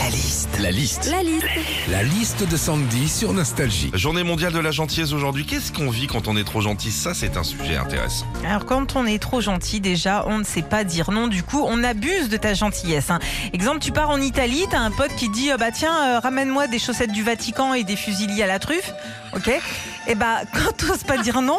La liste. La liste. La liste. La liste de Sandy sur Nostalgie. Journée mondiale de la gentillesse aujourd'hui. Qu'est-ce qu'on vit quand on est trop gentil? Ça, c'est un sujet intéressant. Alors quand on est trop gentil, déjà, on ne sait pas dire non. Du coup, on abuse de ta gentillesse. hein. Exemple, tu pars en Italie, t'as un pote qui dit, euh, bah tiens, euh, ramène-moi des chaussettes du Vatican et des fusiliers à la truffe. Ok? Et bah quand tu n'oses pas dire non,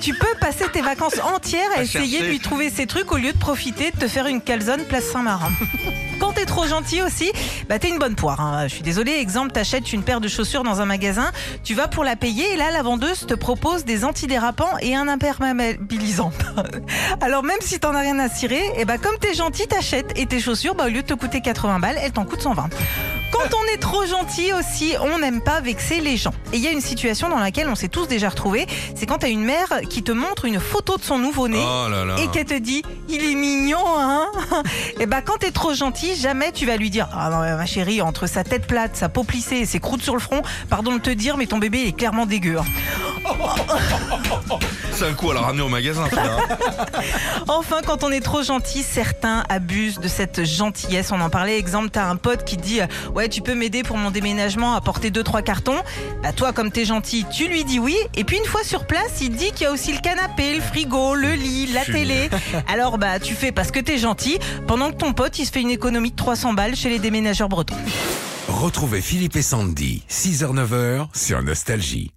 tu peux passer tes vacances entières à, À essayer chercher. de lui trouver ces trucs au lieu de profiter de te faire une calzone place Saint-Marin. Quand t'es trop gentil aussi, bah t'es une bonne poire. hein. Je suis désolée, exemple, t'achètes une paire de chaussures dans un magasin, tu vas pour la payer et là la vendeuse te propose des antidérapants et un imperméabilisant. Alors même si t'en as rien à cirer, et bah comme t'es gentil, t'achètes et tes chaussures, bah au lieu de te coûter 80 balles, elles t'en coûtent 120. Quand on est trop gentil aussi, on n'aime pas vexer les gens. Et il y a une situation dans laquelle on s'est tous déjà retrouvés, c'est quand t'as une mère qui te montre une photo de son nouveau-né Oh là là. et qu'elle te dit il est mignon hein et bah quand t'es trop gentil jamais tu vas lui dire ah non ma chérie entre sa tête plate sa peau plissée et ses croûtes sur le front pardon de te dire mais ton bébé il est clairement dégueu hein. C'est un coup à la ramener au magasin. frère. enfin quand on est trop gentil certains abusent de cette gentillesse on en parlait exemple t'as un pote qui dit euh, ouais tu peux m'aider pour mon déménagement à porter deux trois cartons bah toi comme t'es gentil tu lui dis oui et puis une fois sur place il dit qu'il y a aussi le canapé le frigo le lit la Fumier. télé alors bah tu fais parce que t'es gentil pendant que ton pote il se fait une économie de 300 balles chez les déménageurs bretons Retrouvez Philippe et Sandy, 6h-9h sur Nostalgie.